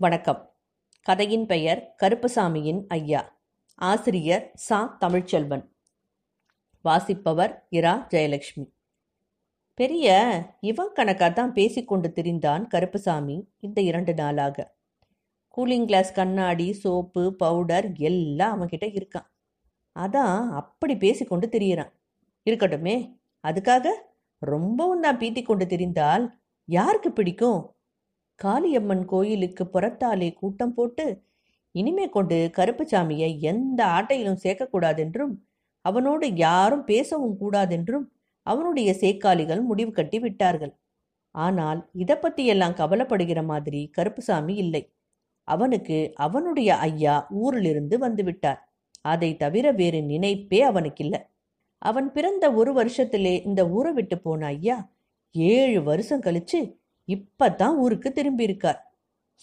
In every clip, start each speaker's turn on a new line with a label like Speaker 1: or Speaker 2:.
Speaker 1: வணக்கம். கதையின் பெயர் கருப்பசாமியின் ஐயா. ஆசிரியர் சா. தமிழ்ச்செல்வன். வாசிப்பவர் இரா. ஜெயலட்சுமி. பெரிய இவன் கணக்காக தான் பேசிக்கொண்டு திரிந்தான் கருப்பசாமி இந்த இரண்டு நாளாக. கூலிங் கிளாஸ் கண்ணாடி சோப்பு பவுடர் எல்லாம் அவன்கிட்ட இருக்கான். அதான் அப்படி பேசிக்கொண்டு திரியிறான். இருக்கட்டுமே அதுக்காக ரொம்பவும் தான் பீத்தி கொண்டு திரிந்தால் யாருக்கு பிடிக்கும்? காளியம்மன் கோயிலுக்கு புறத்தாலே கூட்டம் போட்டு இனிமே கொண்டு கருப்புசாமியை எந்த ஆட்டையிலும் சேர்க்கக்கூடாதென்றும் அவனோடு யாரும் பேசவும் கூடாதென்றும் அவனுடைய சேக்காளிகள் முடிவு கட்டி விட்டார்கள். ஆனால் இதை பற்றியெல்லாம் கவலைப்படுகிற மாதிரி கருப்புசாமி இல்லை. அவனுக்கு அவனுடைய ஐயா ஊரிலிருந்து வந்து விட்டார். அதை தவிர வேறு நினைப்பே அவனுக்கில்லை. அவன் பிறந்த ஒரு வருஷத்திலே இந்த ஊரை விட்டு போன ஐயா ஏழு வருஷம் கழிச்சு இப்பதான் ஊருக்கு திரும்பி இருக்கார்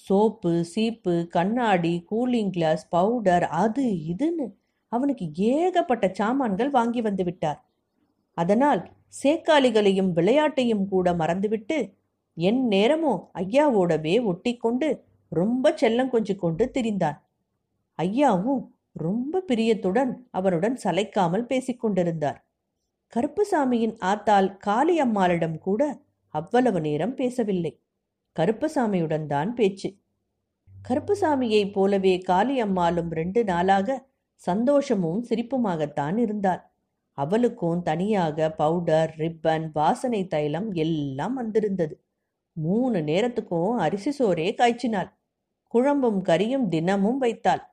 Speaker 1: சோப்பு சீப்பு கண்ணாடி கூலிங் கிளாஸ் பவுடர் அது இதுன்னு அவனுக்கு ஏகப்பட்ட சாமான்கள் வாங்கி வந்து விட்டார். அதனால் சேக்காளிகளையும் விளையாட்டையும் கூட மறந்துவிட்டு என் நேரமோ ஐயாவோடவே ஒட்டிக்கொண்டு ரொம்ப செல்லம் கொஞ்சி கொண்டு திரிந்தான். ஐயாவும் ரொம்ப பிரியத்துடன் அவனுடன் சளைக்காமல் பேசிக்கொண்டிருந்தார் கருப்புசாமியின் ஆத்தாள் காளியம்மாளிடம் கூட அவ்வளவு நேரம் பேசவில்லை. கருப்பசாமியுடன் தான் பேச்சு. கருப்பசாமியைப் போலவே காளி அம்மாளும் ரெண்டு நாளாக சந்தோஷமும் சிரிப்புமாகத்தான் இருந்தாள் அவளுக்கும் தனியாக பவுடர் ரிப்பன் வாசனை தைலம் எல்லாம் வந்திருந்தது. மூணு நேரத்துக்கும் அரிசி சோறே காய்ச்சினாள். குழம்பும் கறியும் தினமும் வைத்தாள்.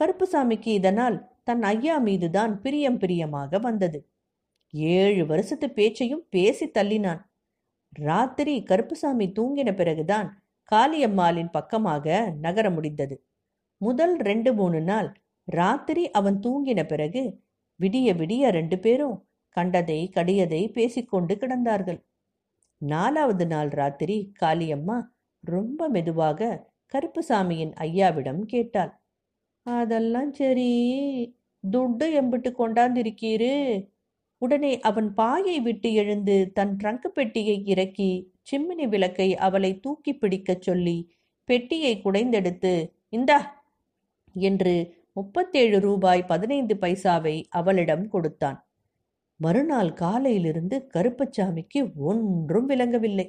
Speaker 1: கருப்புசாமிக்கு இதனால் தன் ஐயா மீதுதான் பிரியம் பிரியமாக வந்தது. ஏழு வருஷத்து பேச்சையும் பேசி தள்ளினான். ராத்திரி கருப்புசாமி தூங்கின பிறகுதான் காளியம்மாளின் பக்கமாக நகர முடிந்தது. முதல் ரெண்டு மூணு நாள் ராத்திரி அவன் தூங்கின பிறகு விடிய விடிய ரெண்டு பேரும் கண்டதை கடியதை பேசிக்கொண்டு கிடந்தார்கள். நாலாவது நாள் ராத்திரி காளியம்மா ரொம்ப மெதுவாக கருப்புசாமியின் ஐயாவிடம் கேட்டாள். அதெல்லாம் சரி துட்டு எம்பிட்டு கொண்டாந்திருக்கீரு. உடனே அவன் பாயை விட்டு எழுந்து தன் ட்ரங்க் பெட்டியை இறக்கி சிம்மினி விளக்கை அவளை தூக்கி பிடிக்கச் சொல்லி பெட்டியை குடைந்தெடுத்து இந்தா! என்று முப்பத்தேழு ரூபாய் பதினைந்து பைசாவை அவளிடம் கொடுத்தான். மறுநாள் காலையிலிருந்து கருப்பச்சாமிக்கு ஒன்றும் விளங்கவில்லை.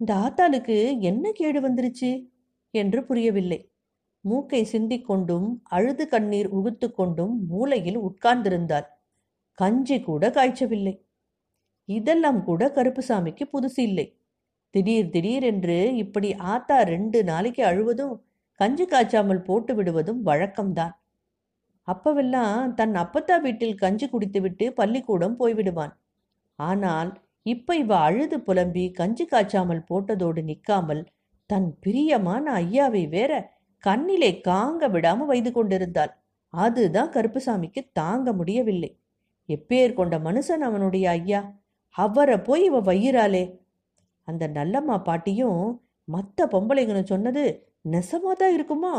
Speaker 1: இந்த ஆத்தாளுக்கு என்ன கேடு வந்துருச்சு? என்று புரியவில்லை. மூக்கை சிந்திக்கொண்டும் அழுது கண்ணீர் உகுத்து கொண்டும் மூலையில் உட்கார்ந்திருந்தாள். கஞ்சி கூட காய்ச்சவில்லை. இதெல்லாம் கூட கருப்புசாமிக்கு புதுசு இல்லை. திடீர் திடீர் என்று இப்படி ஆத்தா ரெண்டு நாளைக்கு அழுவதும் கஞ்சி காய்ச்சாமல் போட்டு விடுவதும் வழக்கம்தான். அப்பவெல்லாம் தன் அப்பத்தா வீட்டில் கஞ்சி குடித்துவிட்டு பள்ளிக்கூடம் போய்விடுவான் ஆனால் இப்ப இவ அழுது புலம்பி கஞ்சி காய்ச்சாமல் போட்டதோடு நிற்காமல் தன் பிரியமான ஐயாவை வேற கண்ணிலே காங்க விடாம வைத்து கொண்டிருந்தாள். அதுதான் கருப்புசாமிக்கு தாங்க முடியவில்லை. எப்பேர் கொண்ட மனுஷன் அவனுடைய ஐயா. அவரை போய் இவ வையிறாளே அந்த நல்லம்மா பாட்டியும் மற்ற பொம்பளைங்கன்னு சொன்னது நெசமா தான் இருக்குமோ?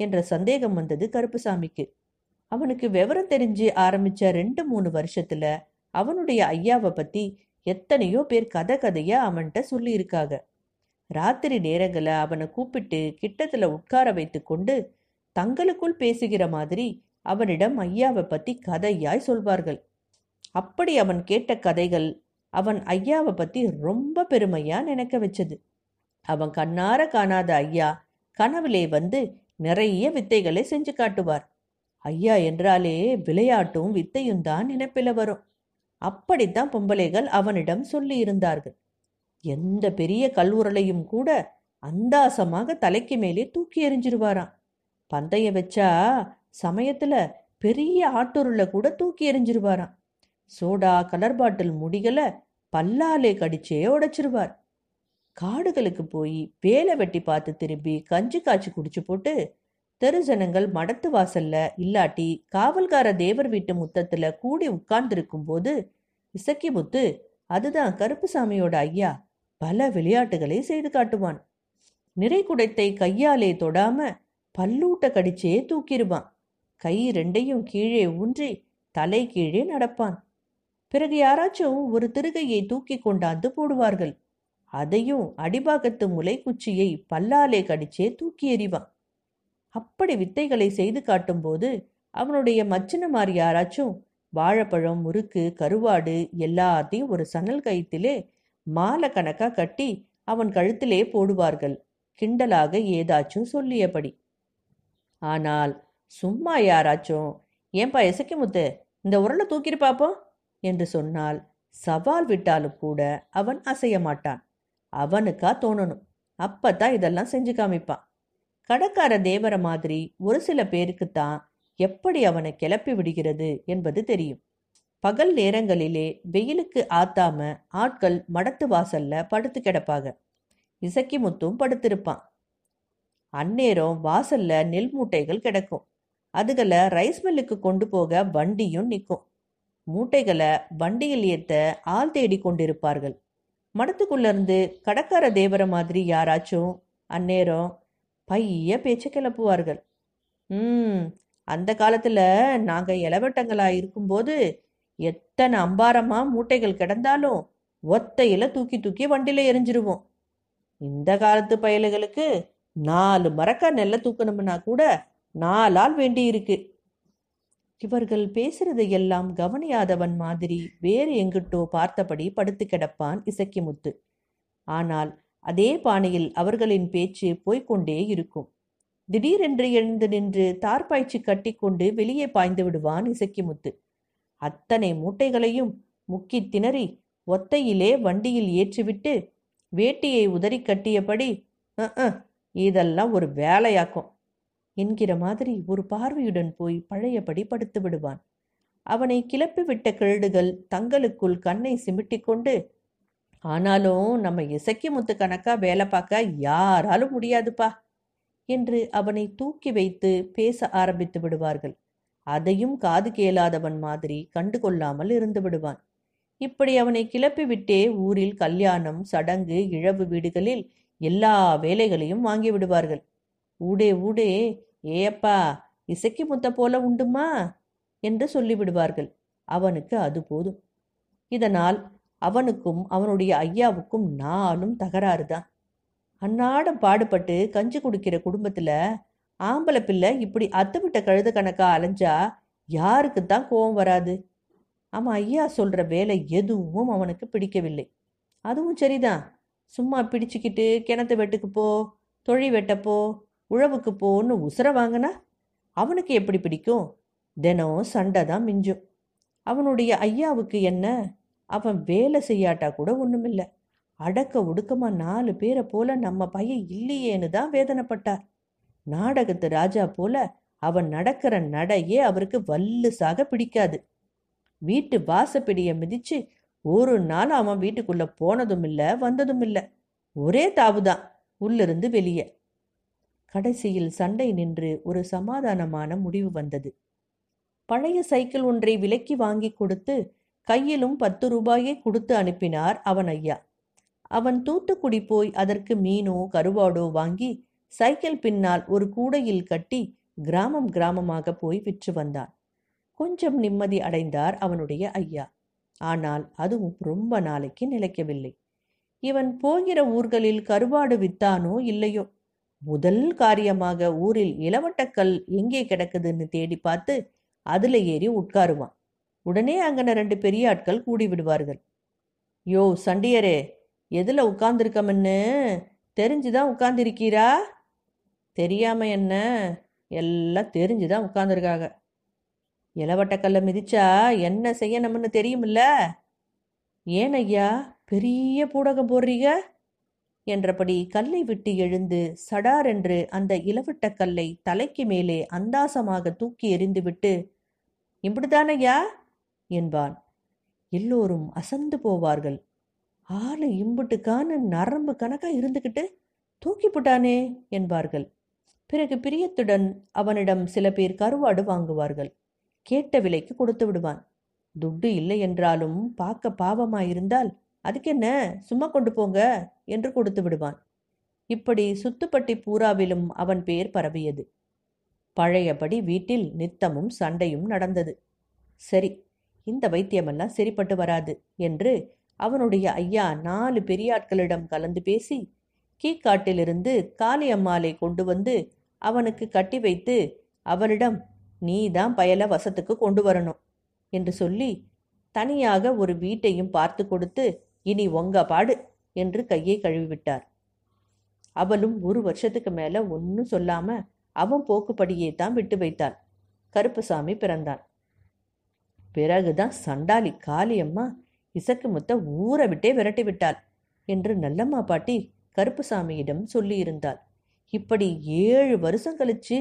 Speaker 1: என்ற சந்தேகம் வந்தது கருப்புசாமிக்கு. அவனுக்கு விவரம் தெரிஞ்சு ஆரம்பிச்ச ரெண்டு மூணு வருஷத்துல அவனுடைய ஐயாவை பத்தி எத்தனையோ பேர் கதை கதையா அவன்கிட்ட சொல்லியிருக்காங்க. ராத்திரி நேரங்களை அவனை கூப்பிட்டு கிட்டத்துல உட்கார வைத்து கொண்டு தங்களுக்குள் பேசுகிற மாதிரி அவனிடம் ஐயாவை பத்தி கதையாய் சொல்வார்கள். அப்படி அவன் கேட்ட கதைகள் அவன் ஐயாவை பத்தி ரொம்ப பெருமையா நினைக்க வச்சது. அவன் கண்ணார காணாத ஐயா கனவிலே வந்து நிறைய வித்தைகளை செஞ்சு காட்டுவார். ஐயா என்றாலே விளையாட்டும் வித்தையும் தான் நினைப்பில வரும். அப்படித்தான் பொம்பளைகள் அவனிடம் சொல்லி இருந்தார்கள். எந்த பெரிய கல்லூரலையும் கூட அந்தாசமாக தலைக்கு மேலே தூக்கி எறிஞ்சிருவாராம். பந்தயம் வச்சா சமயத்துல பெரிய ஆட்டூருல கூட தூக்கி எறிஞ்சிருவாராம். சோடா கலர் பாட்டில் முடிகளை பல்லாலே கடிச்சே உடைச்சிருவார். காடுகளுக்கு போய் வேலை வெட்டி பார்த்து திரும்பி கஞ்சி காய்ச்சி குடிச்சு போட்டு தெரு ஜனங்கள் மடத்து வாசல்ல இல்லாட்டி காவல்கார தேவர் வீட்டு முத்தத்துல கூடி உட்கார்ந்திருக்கும் போது இசக்கி முத்து அதுதான் கருப்புசாமியோட ஐயா பல விளையாட்டுகளை செய்து காட்டுவான். நிறை குடைத்தை கையாலே தொடாம பல்லூட்ட கடிச்சே தூக்கிடுவான் கை ரெண்டையும் கீழே ஊன்றி தலை கீழே நடப்பான். பிறகு யாராச்சும் ஒரு திருகையை தூக்கி கொண்டாந்து போடுவார்கள். அதையும் அடிபாகத்து முளைக்குச்சியை பல்லாலே கடிச்சே தூக்கி எறிவான். அப்படி வித்தைகளை செய்து காட்டும்போது அவனுடைய மச்சினமார் யாராச்சும் வாழைப்பழம் முறுக்கு கருவாடு எல்லாத்தையும் ஒரு சணல் கயிற்றிலே மாலை கணக்கா கட்டி அவன் கழுத்திலே போடுவார்கள். கிண்டலாக ஏதாச்சும் சொல்லியபடி. ஆனால் சும்மா யாராச்சும் ஏன்பா இசக்கி முத்து இந்த உரலை தூக்கிட்டு பார்ப்போம் என்று சொன்னால் சவால் விட்டாலும் கூட அவன் அசைய மாட்டான். அவனுக்கா தோணணும். அப்பதான் இதெல்லாம் செஞ்சு காமிப்பான். கடக்கார தேவர மாதிரி ஒரு சில பேருக்கு தான் எப்படி அவனை கிளப்பி விடுகிறது என்பது தெரியும். பகல் நேரங்களிலே வெயிலுக்கு ஆத்தாம ஆட்கள் மடத்து வாசல்ல படுத்து கிடப்பாங்க இசக்கி முத்தும் படுத்திருப்பான். அந்நேரம் வாசல்ல நெல் மூட்டைகள் கிடக்கும். அதுகளை ரைஸ் மில்லுக்கு கொண்டு போக வண்டியும் நிற்கும் மூட்டைகளை வண்டியில் ஏத்த ஆள் தேடி கொண்டிருப்பார்கள். மடத்துக்குள்ளேருந்து கடற்கர தேவர மாதிரி யாராச்சும் அந்நேரம் பைய பேச்ச கிளப்புவார்கள். ம் அந்த காலத்தில் நாங்கள் இளவட்டங்களாக இருக்கும்போது எத்தனை அம்பாரமாக மூட்டைகள் கிடந்தாலும் ஒத்தையில் தூக்கி தூக்கி வண்டியில் எரிஞ்சிருவோம். இந்த காலத்து பயலுகளுக்கு நாலு மரக்கா நெல்ல தூக்கணும்னா கூட நாலால் வேண்டியிருக்கு. இவர்கள் பேசுறதையெல்லாம் கவனியாதவன் மாதிரி வேறு எங்கிட்டோ பார்த்தபடி படுத்து கிடப்பான் இசக்கிமுத்து. ஆனால் அதே பாணியில் அவர்களின் பேச்சு போய்க்கொண்டே இருக்கும். திடீரென்று எழுந்து நின்று தார்பாய்ச்சி கட்டிக்கொண்டு வெளியே பாய்ந்து விடுவான் இசக்கிமுத்து. அத்தனை மூட்டைகளையும் முக்கி திணறி ஒத்தையிலே வண்டியில் ஏற்றிவிட்டு வேட்டியை உதறி கட்டியபடி இதெல்லாம் ஒரு வேலையாக்கும். என்கிற மாதிரி ஒரு பார்வையுடன் போய் பழையபடி படுத்து விடுவான். அவனை கிளப்பி விட்ட கிழடுகள் தங்களுக்குள் கண்ணை சிமிட்டிக்கொண்டு ஆனாலும் நம்ம இசைக்கு முத்து கணக்கா வேலை பார்க்க யாராலும் முடியாதுப்பா என்று அவனை தூக்கி வைத்து பேச ஆரம்பித்து விடுவார்கள். அதையும் காது கேளாதவன் மாதிரி கண்டு கொள்ளாமல் இருந்து விடுவான். இப்படி அவனை கிளப்பிவிட்டே ஊரில் கல்யாணம் சடங்கு இழவு வீடுகளில் எல்லா வேலைகளையும் வாங்கி விடுவார்கள். ஊடே ஊடே ஏப்பா இசைக்கு முத்த போல உண்டுமா? என்று சொல்லிவிடுவார்கள். அவனுக்கு அது போதும். இதனால் அவனுக்கும் அவனுடைய ஐயாவுக்கும் நாளும் தகராறுதான் அன்னாடம் பாடுபட்டு கஞ்சி குடிக்கிற குடும்பத்துல ஆம்பளை பிள்ளை இப்படி அத்துவிட்ட கழுத கணக்கா அலைஞ்சா யாருக்கு தான் கோபம் வராது? அவன் ஐயா சொல்ற வேலை எதுவும் அவனுக்கு பிடிக்கவில்லை. அதுவும் சரிதான். சும்மா பிடிச்சுக்கிட்டு கிணத்து வெட்டுக்கு போ தொழி வெட்டப்போ உழவுக்கு போன்னு உசுர வாங்கினா அவனுக்கு எப்படி பிடிக்கும்? தினம் சண்டை தான் மிஞ்சும். அவனுடைய ஐயாவுக்கு என்ன? அவன் வேலை செய்யாட்டா கூட ஒன்றுமில்லை அடக்க ஒடுக்கமாக நாலு பேரை போல நம்ம பையன் இல்லையேன்னு தான் வேதனைப்பட்டார். நாடகத்து ராஜா போல அவன் நடக்கிற நடையே அவருக்கு வல்லுசாக பிடிக்காது. வீட்டு வாசப்பிடியை மிதிச்சு ஒரு நாள் அவன் வீட்டுக்குள்ளே போனதும் இல்லை வந்ததும் இல்லை ஒரே தாவுதான் உள்ளிருந்து வெளியே. கடைசியில் சண்டை நின்று ஒரு சமாதானமான முடிவு வந்தது. பழைய சைக்கிள் ஒன்றை விலக்கி வாங்கி கொடுத்து கையிலும் பத்து ரூபாயை கொடுத்து அனுப்பினார் அவன் ஐயா அவன் தூத்துக்குடி போய் அதற்கு மீனோ கருவாடோ வாங்கி சைக்கிள் பின்னால் ஒரு கூடையில் கட்டி கிராமம் கிராமமாக போய் விற்று வந்தான். கொஞ்சம் நிம்மதி அடைந்தார் அவனுடைய ஐயா. ஆனால் அதுவும் ரொம்ப நாளைக்கு நிலைக்கவில்லை. இவன் போகிற ஊர்களில் கருவாடு வித்தானோ இல்லையோ? முதல் காரியமாக ஊரில் இளவட்டக்கல் எங்கே கிடக்குதுன்னு தேடி பார்த்து அதுல ஏறி உட்காருவான். உடனே அங்கன ரெண்டு பெரிய ஆட்கள் கூடி விடுவார்கள். யோ சண்டியரே எதுல உட்கார்ந்துருக்கமன்னு தெரிஞ்சுதான் உட்கார்ந்திருக்கீரா? தெரியாம என்ன? எல்லாம் தெரிஞ்சுதான் உட்கார்ந்துருக்காங்க. இளவட்டக்கல்ல மிதிச்சா என்ன செய்யணும்னு தெரியுமில்ல? ஏன் ஐயா பெரிய பூடகம் போடுறீங்க? என்றபடி கல்லை விட்டு எழுந்து சடார் என்று அந்த இலவட்ட கல்லை தலைக்கு மேலே அந்தாசமாக தூக்கி எறிந்துவிட்டு இப்படிதானையா என்பான். எல்லோரும் அசந்து போவார்கள். ஆளு இம்புட்டுக்கான நரம்பு கணக்கா இருந்துகிட்டு தூக்கி போட்டானே? என்பார்கள். பிறகு பிரியத்துடன் அவனிடம் சில பேர் கருவாடு வாங்குவார்கள். கேட்ட விலைக்கு கொடுத்து விடுவான். துட்டு இல்லை என்றாலும் பார்க்க பாவமாயிருந்தால் அதுக்கென்ன? சும்மா கொண்டு போங்க என்று கொடுத்து விடுவான். இப்படி சுத்துப்பட்டி பூராவிலும் அவன் பேர் பரவியது. பழையபடி வீட்டில் நித்தமும் சண்டையும் நடந்தது. சரி இந்த வைத்தியமெல்லாம் சரிப்பட்டு வராது என்று அவனுடைய ஐயா நாலு பெரியாட்களிடம் கலந்து பேசி கீக்காட்டிலிருந்து காளியம்மாளை கொண்டு வந்து அவனுக்கு கட்டி வைத்து அவளிடம் நீ தான் பயல வசத்துக்கு கொண்டு வரணும் என்று சொல்லி தனியாக ஒரு வீட்டையும் பார்த்து கொடுத்து இனி உங்க பாடு என்று கையை கழுவிவிட்டார். அவளும் ஒரு வருஷத்துக்கு மேல ஒன்னும் சொல்லாம அவன் போக்குப்படியே தான் விட்டு வைத்தாள் கருப்பசாமி பிறந்தான். பிறகுதான் சண்டாளி காளியம்மா இசக்கு முத்த ஊற விட்டே விரட்டி விட்டாள் என்று நல்லம்மா பாட்டி கருப்புசாமியிடம் சொல்லியிருந்தாள். இப்படி ஏழு வருஷம் கழிச்சு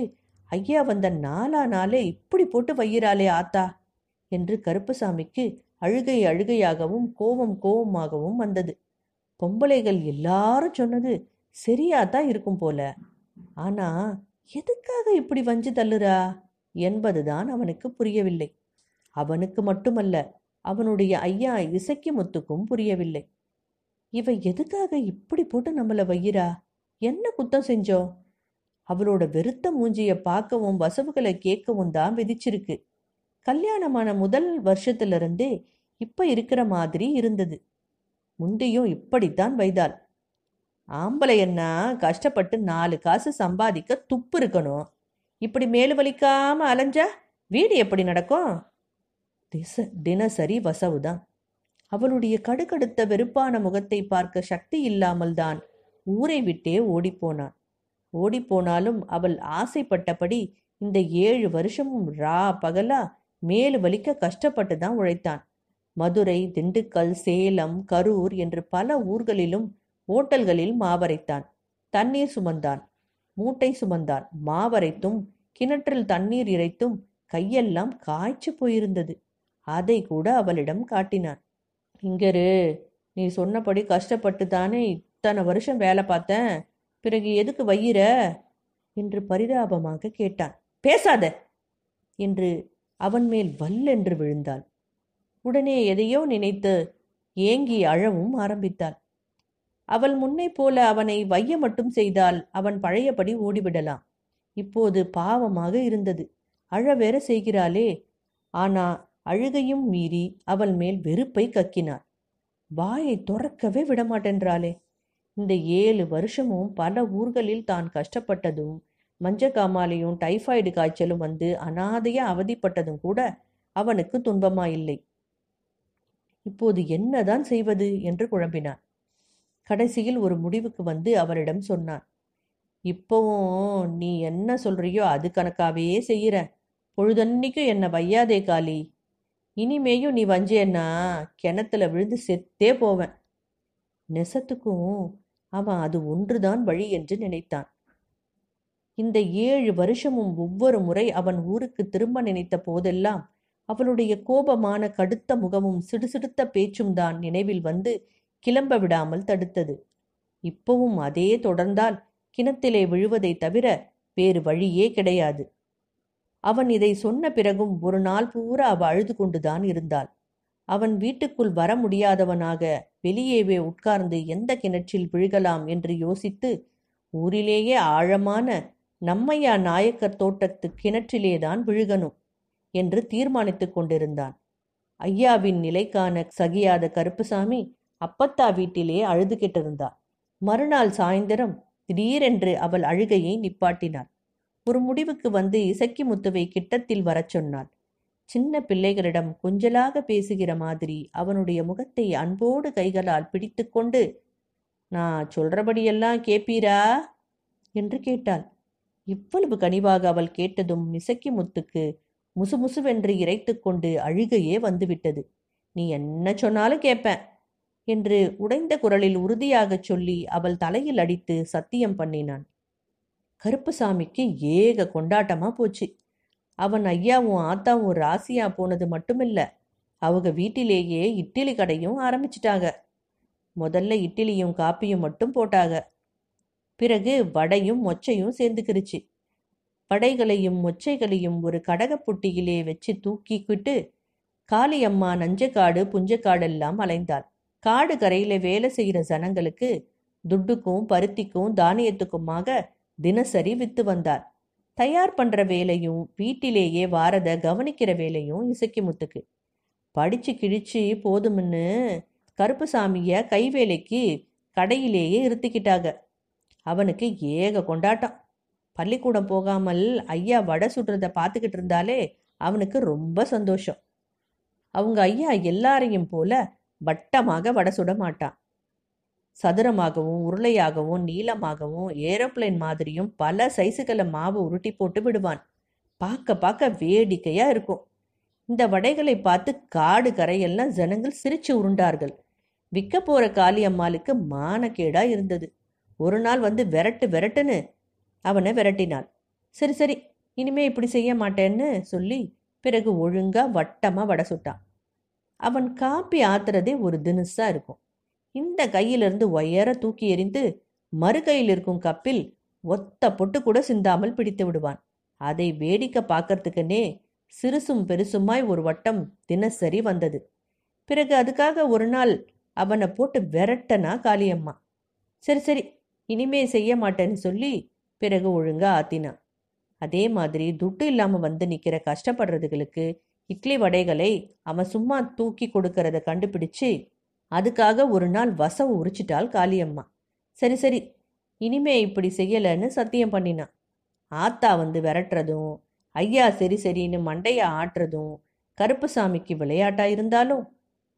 Speaker 1: ஐயா வந்த நாலா நாளே இப்படி போட்டு வையிறாளே ஆத்தா என்று கருப்புசாமிக்கு அழுகை அழுகையாகவும் கோபம் கோபமாகவும் வந்தது. பொம்பளைகள் எல்லாரும் சொன்னது சரியாதான் இருக்கும் போல. ஆனா எதுக்காக இப்படி வஞ்சு தள்ளுறா? என்பதுதான் அவனுக்கு புரியவில்லை. அவனுக்கு மட்டுமல்ல அவனுடைய ஐயா இசைக்கு முத்துக்கும் புரியவில்லை. இவ எதுக்காக இப்படி போட்டு நம்மள வையிறா? என்ன குத்தம் செஞ்சோம்? அவளோட வெறுத்த மூஞ்சியை பார்க்கவும் வசவுகளை கேட்கவும் தான் விதிச்சிருக்கு. கல்யாணமான முதல் வருஷத்திலிருந்தே இப்ப இருக்கிற மாதிரி இருந்தது. முந்தியும் இப்படித்தான் வைத்தாள். ஆம்பளையன்னா கஷ்டப்பட்டு நாலு காசு சம்பாதிக்க துப்பு இருக்கணும். இப்படி மேலு வலிக்காம அலைஞ்சா வீடு எப்படி நடக்கும்? திச தினசரி வசவுதான். அவளுடைய கடுக்கடுத்த வெறுப்பான முகத்தை பார்க்க சக்தி இல்லாமல் தான் ஊரை விட்டே ஓடிப்போனான். ஓடிப்போனாலும் அவள் ஆசைப்பட்டபடி இந்த ஏழு வருஷமும் ரா பகலா மேலு வலிக்க கஷ்டப்பட்டு தான் உழைத்தான். மதுரை திண்டுக்கல் சேலம் கரூர் என்று பல ஊர்களிலும் ஓட்டல்களில் மாவரைத்தான். தண்ணீர் சுமந்தான். மூட்டை சுமந்தான். மாவரைத்தும் கிணற்றில் தண்ணீர் இறைத்தும் கையெல்லாம் காய்ச்சி போயிருந்தது. அதை கூட அவளிடம் காட்டினான். இங்கரு நீ சொன்னபடி கஷ்டப்பட்டு தானே இத்தனை வருஷம் வேலை பார்த்தேன். பிறகு எதுக்கு வையிற? என்று பரிதாபமாக கேட்டான். பேசாத! என்று அவன் மேல் வல்லென்று விழுந்தாள். உடனே எதையோ நினைத்து ஏங்கி அழவும் ஆரம்பித்தாள். அவள் முன்னைப் போல அவனை வைய மட்டும் செய்தால் அவன் பழையபடி ஓடிவிடலாம். இப்போது பாவமாக இருந்தது. அழ வேற செய்கிறாளே. ஆனா அழுகையும் மீறி அவள் மேல் வெறுப்பை கக்கினாள். வாயை துறக்கவே விடமாட்டென்றாளே. இந்த ஏழு வருஷமும் பல ஊர்களில் தான் கஷ்டப்பட்டதும் மஞ்சக்காமாலையும் டைஃபாய்டு காய்ச்சலும் வந்து அனாதையா அவதிப்பட்டதும் கூட அவனுக்கு துன்பமாயில்லை இப்போது என்னதான் செய்வது என்று குழம்பினான். கடைசியில் ஒரு முடிவுக்கு வந்து அவரிடம் சொன்னான். இப்போவும் நீ என்ன சொல்றியோ அது கணக்காவே செய்யற. பொழுதன்னைக்கும் என்ன வையாதே காளி. இனிமேயும் நீ வஞ்சேன்னா கிணத்துல விழுந்து செத்தே போவேன். நெசத்துக்கும் அவன் அது ஒன்றுதான் வழி என்று நினைத்தான். இந்த ஏழு வருஷமும் ஒவ்வொரு முறை அவன் ஊருக்கு திரும்ப நினைத்த போதெல்லாம் அவளுடைய கோபமான கடுத்த முகமும் சிடுசிடுத்த பேச்சும் தான் நினைவில் வந்து கிளம்ப விடாமல் தடுத்தது. இப்பவும் அதே தொடர்ந்தால் கிணத்திலே விழுவதை தவிர வேறு வழியே கிடையாது. அவன் இதை சொன்ன பிறகும் ஒரு நாள் பூரா அவ அழுது கொண்டுதான் இருந்தாள். அவன் வீட்டுக்குள் வர முடியாதவனாக வெளியேவே உட்கார்ந்து எந்த கிணற்றில் விழுகலாம் என்று யோசித்து ஊரிலேயே ஆழமான நம்மையா நாயக்கர் தோட்டத்து கிணற்றிலேதான் விழுகணும் என்று தீர்மானித்துக் கொண்டிருந்தான். ஐயாவின் நிலைக்கான சகியாத கருப்புசாமி அப்பத்தா வீட்டிலே அழுது கிட்டிருந்தார். மறுநாள் சாயந்தரம் திடீரென்று அவள் அழுகையை நிப்பாட்டினாள். ஒரு முடிவுக்கு வந்து இசக்கி முத்துவை கிட்டத்தில் வரச் சொன்னாள். சின்ன பிள்ளைகளிடம் கொஞ்சலாக பேசுகிற மாதிரி அவனுடைய முகத்தை அன்போடு கைகளால் பிடித்துக்கொண்டு நான் சொல்றபடியெல்லாம் கேப்பீரா? என்று கேட்டாள். இவ்வளவு கனிவாக அவள் கேட்டதும் மிசக்கி முத்துக்கு முசுமுசுவென்று இறைத்துக்கொண்டு அழுகையே வந்துவிட்டது. நீ என்ன சொன்னாலும் கேட்பேன் என்று உடைந்த குரலில் உறுதியாகச் சொல்லி அவள் தலையில் அடித்து சத்தியம் பண்ணினான். கருப்புசாமிக்கு ஏக கொண்டாட்டமா போச்சு. அவன் ஐயாவும் ஆத்தாவும் ராசியா போனது மட்டுமில்ல அவங்க வீட்டிலேயே இட்லி கடையும் ஆரம்பிச்சிட்டாங்க. முதல்ல இட்லியும் காப்பியும் மட்டும் போட்டாங்க. பிறகு வடையும் மொச்சையும் சேர்ந்துக்கிருச்சு. படைகளையும் மொச்சைகளையும் ஒரு கடகப்புட்டியிலே வச்சு தூக்கிக்கிட்டு காளியம்மா நஞ்சக்காடு புஞ்சக்காடெல்லாம் அலைந்தாள். காடு கரையில வேலை செய்கிற ஜனங்களுக்கு துட்டுக்கும் பருத்திக்கும் தானியத்துக்குமாக தினசரி வித்து வந்தார் தயார் பண்ற வேலையும் வீட்டிலேயே வாரத கவனிக்கிற வேலையும் இசக்கி முத்துக்கு. படிச்சு கிழிச்சு போதும்னு கருப்புசாமிய கைவேலைக்கு கடையிலேயே இருத்திக்கிட்டாங்க. அவனுக்கு ஏக கொண்டாட்டம். பள்ளிக்கூடம் போகாமல் ஐயா வடை சுடுறத பார்த்துக்கிட்டு இருந்தாலே அவனுக்கு ரொம்ப சந்தோஷம். அவங்க ஐயா எல்லாரையும் போல வட்டமாக வடை சுட மாட்டான். சதுரமாகவும் உருளையாகவும் நீளமாகவும் ஏரோப்ளேன் மாதிரியும் பல சைஸுகளை மாவு உருட்டி போட்டு விடுவான். பார்க்க பார்க்க வேடிக்கையா இருக்கும். இந்த வடைகளை பார்த்து காடு கரையெல்லாம் ஜனங்கள் சிரிச்சு உருண்டார்கள். விற்க போற காளியம்மாளுக்கு மானக்கேடா இருந்தது. ஒரு நாள் வந்து விரட்டு விரட்டுன்னு அவனை விரட்டினாள். சரி சரி இனிமே இப்படி செய்ய மாட்டேன்னு சொல்லி பிறகு ஒழுங்கா வட்டமா வடை சுட்டான் அவன் காப்பி ஆத்துறதே ஒரு தினுசா இருக்கும். இந்த கையிலிருந்து ஒயர தூக்கி எறிந்து மறு கையில் இருக்கும் கப்பில் ஒத்த பொட்டு கூட சிந்தாமல் பிடித்து விடுவான். அதை வேடிக்கை பார்க்கறதுக்குன்னே சிறுசும் பெருசுமாய் ஒரு வட்டம் தினசரி வந்தது. பிறகு அதுக்காக ஒரு நாள் அவனை போட்டு விரட்டனா காளியம்மா. சரி சரி இனிமே செய்ய மாட்டேன்னு சொல்லி பிறகு ஒழுங்கா ஆத்தினான் அதே மாதிரி துட்டு இல்லாம வந்து நிக்கிற கஷ்டப்படுறதுகளுக்கு இட்லி வடைகளை அவன் சும்மா தூக்கி கொடுக்கறத கண்டுபிடிச்சு அதுக்காக ஒரு நாள் வசவு உரிச்சிட்டாள் காளியம்மா. சரி சரி இனிமே இப்படி செய்யலைன்னு சத்தியம் பண்ணினான் ஆத்தா வந்து விரட்டுறதும் ஐயா சரி சரின்னு மண்டைய ஆட்டுறதும் கருப்புசாமிக்கு விளையாட்டா இருந்தாலும்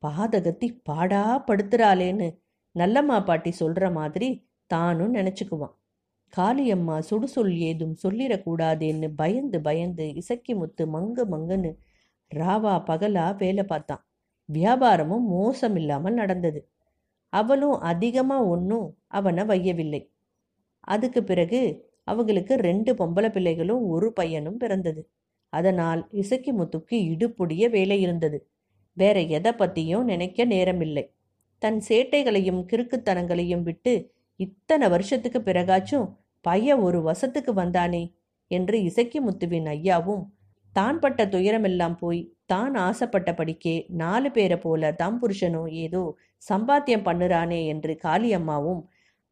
Speaker 1: பாதகத்தி பாடா படுத்துறாளேன்னு நல்லம்மா பாட்டி சொல்ற மாதிரி தானும் நினைச்சுக்குவான். காளியம்மா சுடுசொல் ஏதும் சொல்லிடக்கூடாதேன்னு பயந்து பயந்து இசக்கி முத்து மங்கு மங்குன்னு ராவா பகலா வேலை பார்த்தான். வியாபாரமும் மோசமில்லாமல் நடந்தது. அவளும் அதிகமாக ஒன்றும் அவனை வையவில்லை. அதுக்கு பிறகு அவங்களுக்கு ரெண்டு பொம்பளை பிள்ளைகளும் ஒரு பையனும் பிறந்தது. அதனால் இசக்கி முத்துக்கு இடுப்புடிய வேலை இருந்தது. வேற எதை பற்றியும் நினைக்க நேரமில்லை. தன் சேட்டைகளையும் கிறுக்குத்தனங்களையும் விட்டு இத்தனை வருஷத்துக்கு பிறகாச்சும் பைய ஒரு வசத்துக்கு வந்தானே என்று இசக்கி முத்துவின் ஐயாவும் தான் பட்ட துயரமெல்லாம் போய் தான் ஆசைப்பட்டபடிக்கே நாலு பேரை போல தம் புருஷனும் ஏதோ சம்பாத்தியம் பண்ணுறானே என்று காளியம்மாவும்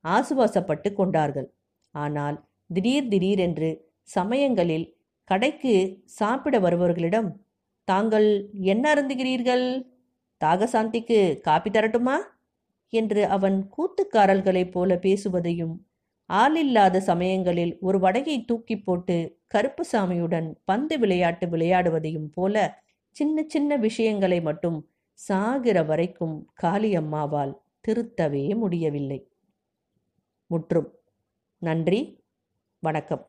Speaker 1: ஆசுவாசப்பட்டு கொண்டார்கள். ஆனால் திடீர் திடீரென்று சமயங்களில் கடைக்கு சாப்பிட வருபவர்களிடம் தாங்கள் என்ன அருந்துகிறீர்கள்? தாகசாந்திக்கு காப்பி தரட்டுமா? என்று அவன் கூத்துக்காரல்களைப் போல பேசுவதையும் ஆளில்லாத சமயங்களில் ஒரு வடையை தூக்கி போட்டு கருப்புசாமியுடன் பந்து விளையாட்டு விளையாடுவதையும் போல சின்ன சின்ன விஷயங்களை மட்டும் சாகிற வரைக்கும் காளியம்மாவால் திருத்தவே முடியவில்லை. முற்றும். நன்றி. வணக்கம்.